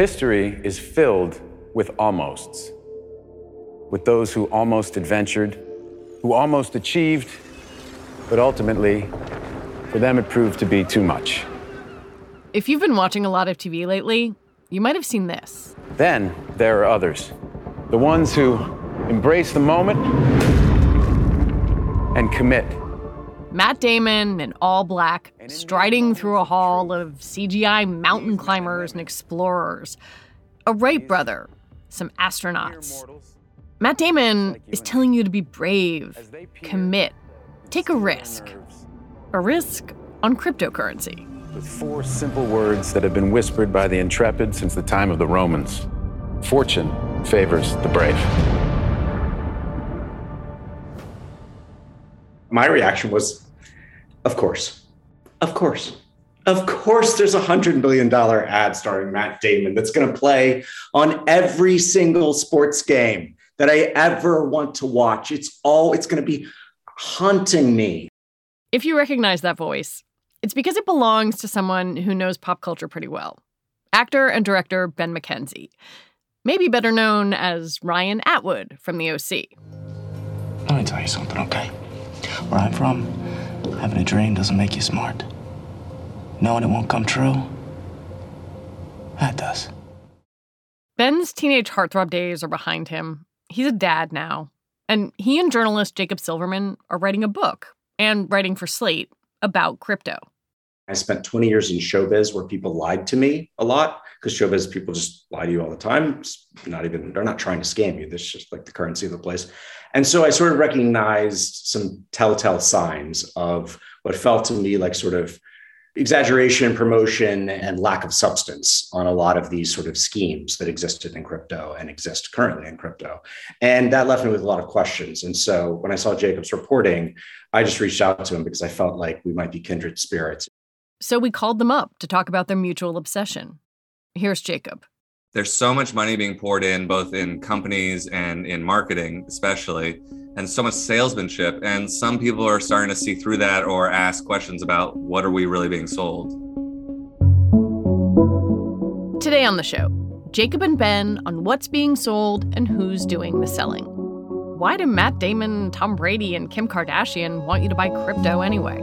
History is filled with almosts, with those who almost adventured, who almost achieved, but ultimately, for them, it proved to be too much. If you've been watching a lot of TV lately, you might have seen this. Then there are others, the ones who embrace the moment and commit. Matt Damon in all black, striding through a hall of CGI mountain climbers and explorers. A Wright brother, some astronauts. Matt Damon is telling you to be brave, commit, take a risk. A risk on cryptocurrency. With four simple words that have been whispered by the intrepid since the time of the Romans Fortune favors the brave. My reaction was, of course. Of course. Of course, there's a $100 million ad starring Matt Damon that's going to play on every single sports game that I ever want to watch. It's all, it's going to be haunting me. If you recognize that voice, it's because it belongs to someone who knows pop culture pretty well actor and director Ben McKenzie, maybe better known as Ryan Atwood from The OC. Let me tell you something, okay? Where I'm from, having a dream doesn't make you smart. Knowing it won't come true, that does. Ben's teenage heartthrob days are behind him. He's a dad now. And he and journalist Jacob Silverman are writing a book and writing for Slate about crypto. I spent 20 years in showbiz where people lied to me a lot because showbiz people just lie to you all the time. It's not even, they're not trying to scam you. This is just like the currency of the place. And so I sort of recognized some telltale signs of what felt to me like sort of exaggeration, promotion, and lack of substance on a lot of these sort of schemes that existed in crypto and exist currently in crypto. And that left me with a lot of questions. And so when I saw Jacob's reporting, I just reached out to him because I felt like we might be kindred spirits. So we called them up to talk about their mutual obsession. Here's Jacob. There's so much money being poured in, both in companies and in marketing, especially, and so much salesmanship. And some people are starting to see through that or ask questions about what are we really being sold. Today on the show, Jacob and Ben on what's being sold and who's doing the selling. Why do Matt Damon, Tom Brady, and Kim Kardashian want you to buy crypto anyway?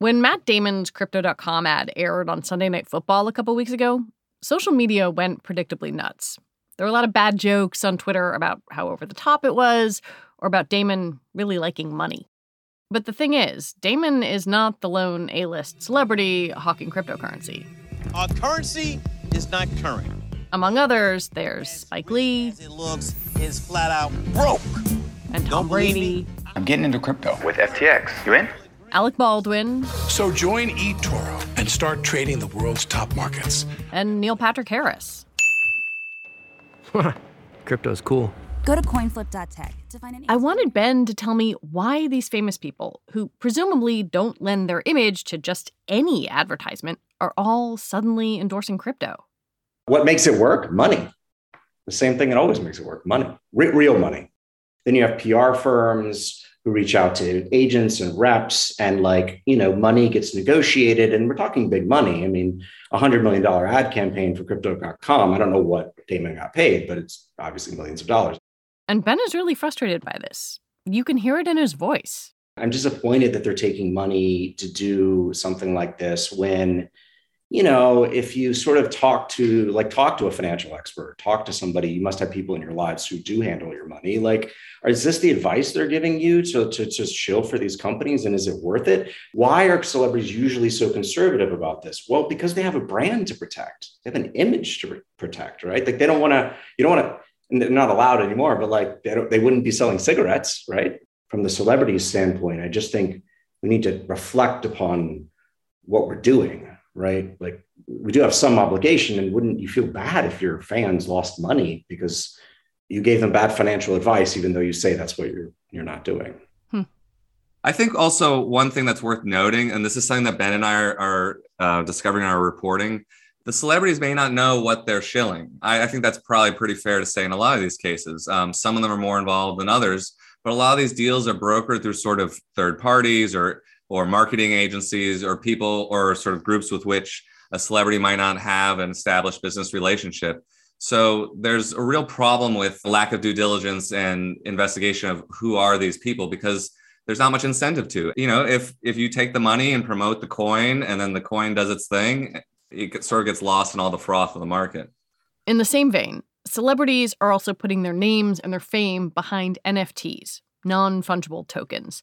When Matt Damon's Crypto.com ad aired on Sunday Night Football a couple weeks ago, social media went predictably nuts. There were a lot of bad jokes on Twitter about how over the top it was, or about Damon really liking money. But the thing is, Damon is not the lone A list celebrity hawking cryptocurrency. Our currency is not current. Among others, there's Spike Lee. As it looks, is flat out broke. And Tom Brady. I'm getting into crypto with FTX. You in? Alec Baldwin. So join eToro and start trading the world's top markets. And Neil Patrick Harris. Crypto's cool. Go to coinflip.tech to find an. I wanted Ben to tell me why these famous people, who presumably don't lend their image to just any advertisement, are all suddenly endorsing crypto. What makes it work? Money. The same thing that always makes it work money, Re- real money. Then you have PR firms who reach out to agents and reps, and like, you know, money gets negotiated. And we're talking big money. I mean, a $100 million ad campaign for crypto.com. I don't know what Damon got paid, but it's obviously millions of dollars. And Ben is really frustrated by this. You can hear it in his voice. I'm disappointed that they're taking money to do something like this when you know, if you sort of talk to like talk to a financial expert, talk to somebody, you must have people in your lives who do handle your money. Like, is this the advice they're giving you to, to just chill for these companies? And is it worth it? Why are celebrities usually so conservative about this? Well, because they have a brand to protect, they have an image to protect, right? Like they don't want to, you don't want to, they're not allowed anymore, but like they don't, they wouldn't be selling cigarettes, right? From the celebrity standpoint, I just think we need to reflect upon what we're doing right? Like we do have some obligation, and wouldn't you feel bad if your fans lost money because you gave them bad financial advice, even though you say that's what you're you're not doing? Hmm. I think also one thing that's worth noting, and this is something that Ben and I are, are uh, discovering in our reporting. The celebrities may not know what they're shilling. I, I, think that's probably pretty fair to say in a lot of these cases. Um, some of them are more involved than others, but a lot of these deals are brokered through sort of third parties or or marketing agencies or people or sort of groups with which a celebrity might not have an established business relationship. So there's a real problem with lack of due diligence and investigation of who are these people because there's not much incentive to. You know, if if you take the money and promote the coin and then the coin does its thing, it sort of gets lost in all the froth of the market. In the same vein, celebrities are also putting their names and their fame behind NFTs, non-fungible tokens.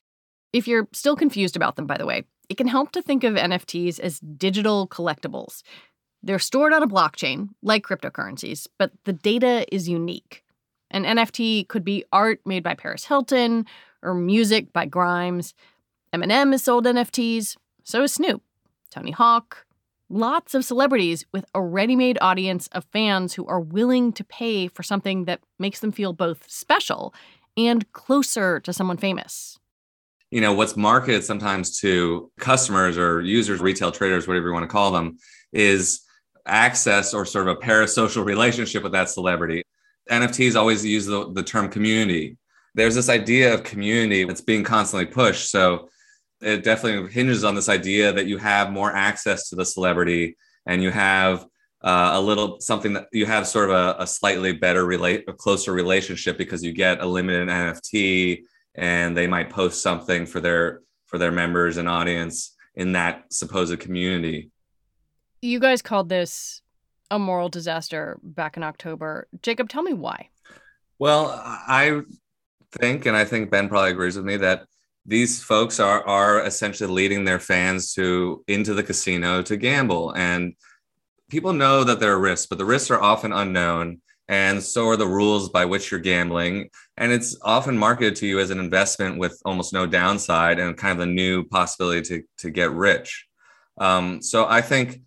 If you're still confused about them, by the way, it can help to think of NFTs as digital collectibles. They're stored on a blockchain, like cryptocurrencies, but the data is unique. An NFT could be art made by Paris Hilton or music by Grimes. Eminem has sold NFTs, so is Snoop, Tony Hawk. Lots of celebrities with a ready made audience of fans who are willing to pay for something that makes them feel both special and closer to someone famous you know what's marketed sometimes to customers or users retail traders whatever you want to call them is access or sort of a parasocial relationship with that celebrity. Nfts always use the, the term community. There's this idea of community that's being constantly pushed so it definitely hinges on this idea that you have more access to the celebrity and you have uh, a little something that you have sort of a, a slightly better relate a closer relationship because you get a limited nft and they might post something for their for their members and audience in that supposed community. You guys called this a moral disaster back in October. Jacob, tell me why. Well, I think, and I think Ben probably agrees with me that these folks are are essentially leading their fans to into the casino to gamble, and people know that there are risks, but the risks are often unknown and so are the rules by which you're gambling. And it's often marketed to you as an investment with almost no downside and kind of a new possibility to, to get rich. Um, so i think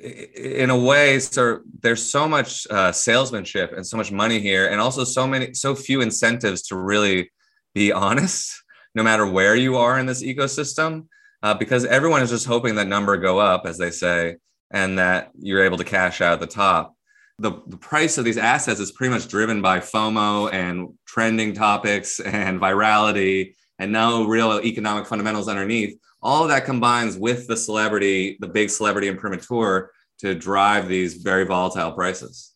in a way so there's so much uh, salesmanship and so much money here and also so many so few incentives to really be honest no matter where you are in this ecosystem uh, because everyone is just hoping that number go up as they say and that you're able to cash out at the top the, the price of these assets is pretty much driven by FOMO and trending topics and virality and no real economic fundamentals underneath. All of that combines with the celebrity, the big celebrity imprimatur to drive these very volatile prices.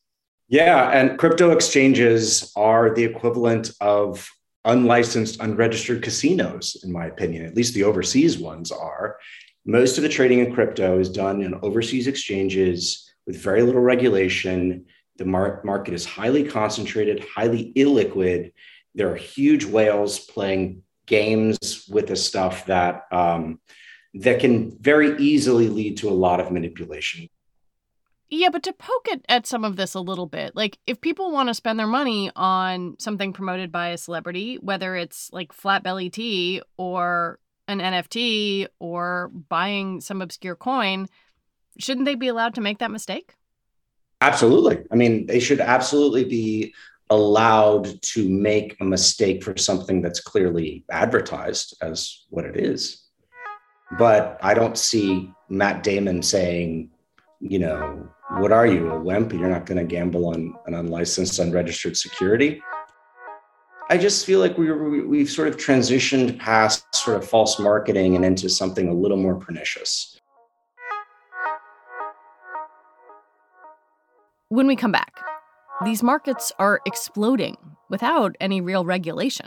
Yeah, and crypto exchanges are the equivalent of unlicensed, unregistered casinos, in my opinion. At least the overseas ones are. Most of the trading in crypto is done in overseas exchanges with very little regulation. The mar- market is highly concentrated, highly illiquid. There are huge whales playing games with the stuff that um, that can very easily lead to a lot of manipulation. Yeah, but to poke it at some of this a little bit, like if people want to spend their money on something promoted by a celebrity, whether it's like flat belly tea or an NFT or buying some obscure coin, shouldn't they be allowed to make that mistake? Absolutely. I mean, they should absolutely be allowed to make a mistake for something that's clearly advertised as what it is. But I don't see Matt Damon saying, you know, what are you, a wimp? You're not going to gamble on an unlicensed, unregistered security. I just feel like we we've sort of transitioned past sort of false marketing and into something a little more pernicious. When we come back, these markets are exploding without any real regulation.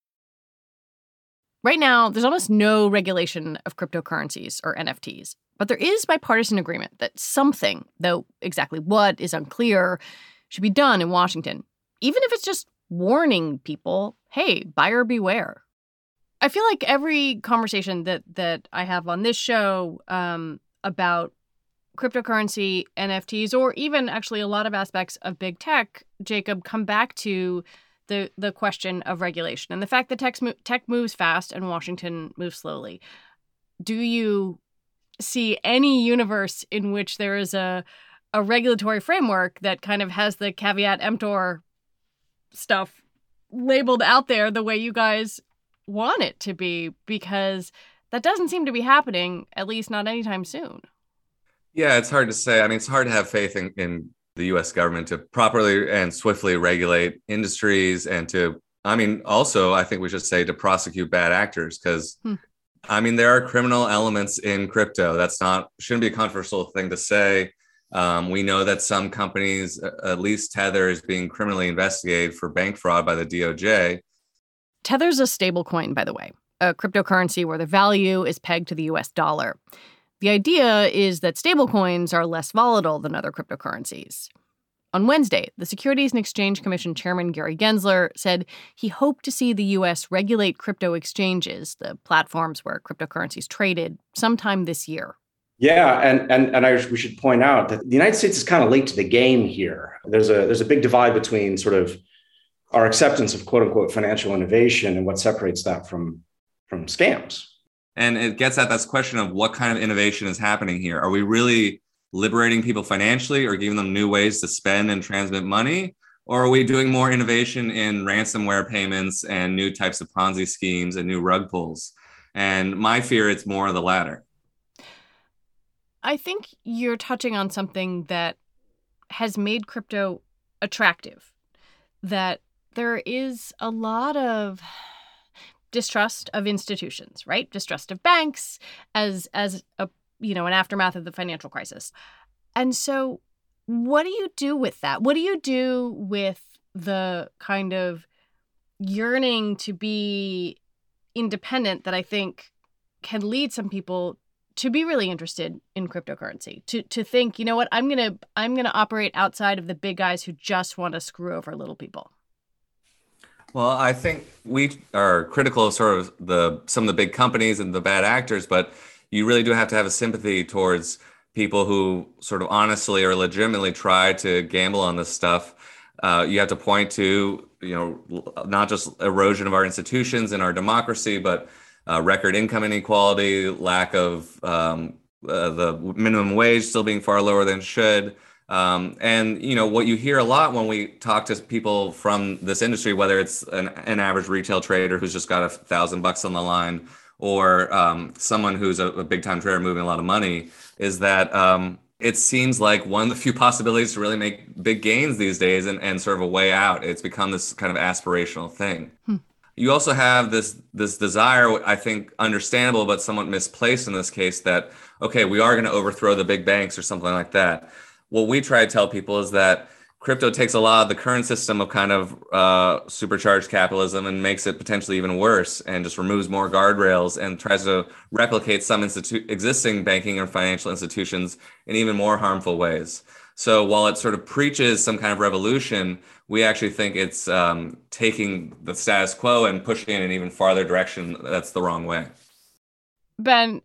Right now, there's almost no regulation of cryptocurrencies or NFTs, but there is bipartisan agreement that something, though exactly what is unclear, should be done in Washington, even if it's just warning people, hey, buyer beware. I feel like every conversation that that I have on this show um, about cryptocurrency, NFTs, or even actually a lot of aspects of big tech, Jacob, come back to the the question of regulation and the fact that tech, tech moves fast and Washington moves slowly. Do you see any universe in which there is a a regulatory framework that kind of has the caveat emptor stuff labeled out there the way you guys want it to be because that doesn't seem to be happening at least not anytime soon. Yeah, it's hard to say. I mean, it's hard to have faith in, in the US government to properly and swiftly regulate industries and to, I mean, also, I think we should say to prosecute bad actors because. Hmm. I mean, there are criminal elements in crypto. That's not shouldn't be a controversial thing to say. Um, we know that some companies, at least Tether, is being criminally investigated for bank fraud by the DOJ. Tether's a stable coin, by the way, a cryptocurrency where the value is pegged to the US dollar. The idea is that stablecoins are less volatile than other cryptocurrencies. On Wednesday, the Securities and Exchange Commission Chairman Gary Gensler said he hoped to see the U.S. regulate crypto exchanges, the platforms where cryptocurrencies traded, sometime this year. Yeah, and and and I, we should point out that the United States is kind of late to the game here. There's a there's a big divide between sort of our acceptance of quote unquote financial innovation and what separates that from from scams. And it gets at this question of what kind of innovation is happening here. Are we really liberating people financially or giving them new ways to spend and transmit money? Or are we doing more innovation in ransomware payments and new types of Ponzi schemes and new rug pulls? And my fear it's more of the latter. I think you're touching on something that has made crypto attractive. That there is a lot of distrust of institutions, right? Distrust of banks as as a you know an aftermath of the financial crisis. And so what do you do with that? What do you do with the kind of yearning to be independent that I think can lead some people to be really interested in cryptocurrency to to think you know what i'm gonna i'm gonna operate outside of the big guys who just want to screw over little people well, I think we are critical of sort of the some of the big companies and the bad actors, but you really do have to have a sympathy towards people who sort of honestly or legitimately try to gamble on this stuff. Uh, you have to point to you know not just erosion of our institutions and our democracy, but uh, record income inequality, lack of um, uh, the minimum wage still being far lower than should. Um, and you know what you hear a lot when we talk to people from this industry, whether it's an, an average retail trader who's just got a thousand bucks on the line, or um, someone who's a, a big time trader moving a lot of money, is that um, it seems like one of the few possibilities to really make big gains these days and, and sort of a way out. It's become this kind of aspirational thing. Hmm. You also have this this desire, I think, understandable but somewhat misplaced in this case, that okay, we are going to overthrow the big banks or something like that what we try to tell people is that crypto takes a lot of the current system of kind of uh, supercharged capitalism and makes it potentially even worse and just removes more guardrails and tries to replicate some institu- existing banking or financial institutions in even more harmful ways. So while it sort of preaches some kind of revolution, we actually think it's um, taking the status quo and pushing it in an even farther direction that's the wrong way. Ben,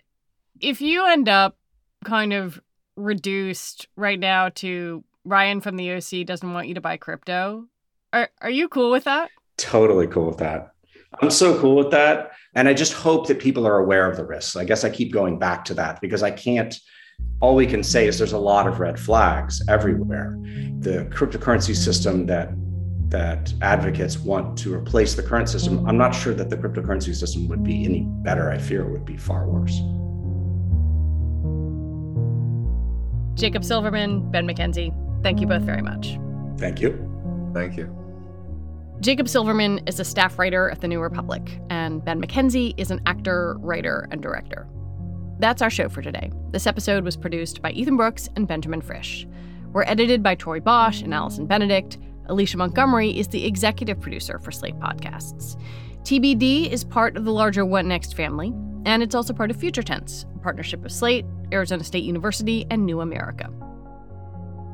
if you end up kind of reduced right now to Ryan from the OC doesn't want you to buy crypto. Are are you cool with that? Totally cool with that. I'm so cool with that. And I just hope that people are aware of the risks. I guess I keep going back to that because I can't, all we can say is there's a lot of red flags everywhere. The cryptocurrency system that that advocates want to replace the current system, I'm not sure that the cryptocurrency system would be any better. I fear it would be far worse. Jacob Silverman, Ben McKenzie, thank you both very much. Thank you. Thank you. Jacob Silverman is a staff writer at The New Republic, and Ben McKenzie is an actor, writer, and director. That's our show for today. This episode was produced by Ethan Brooks and Benjamin Frisch. We're edited by Tori Bosch and Allison Benedict. Alicia Montgomery is the executive producer for Slate Podcasts. TBD is part of the larger What Next family, and it's also part of Future Tense, a partnership of Slate, Arizona State University, and New America.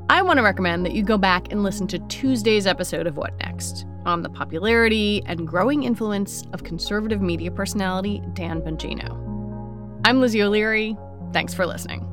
I want to recommend that you go back and listen to Tuesday's episode of What Next on the popularity and growing influence of conservative media personality Dan Bongino. I'm Lizzie O'Leary. Thanks for listening.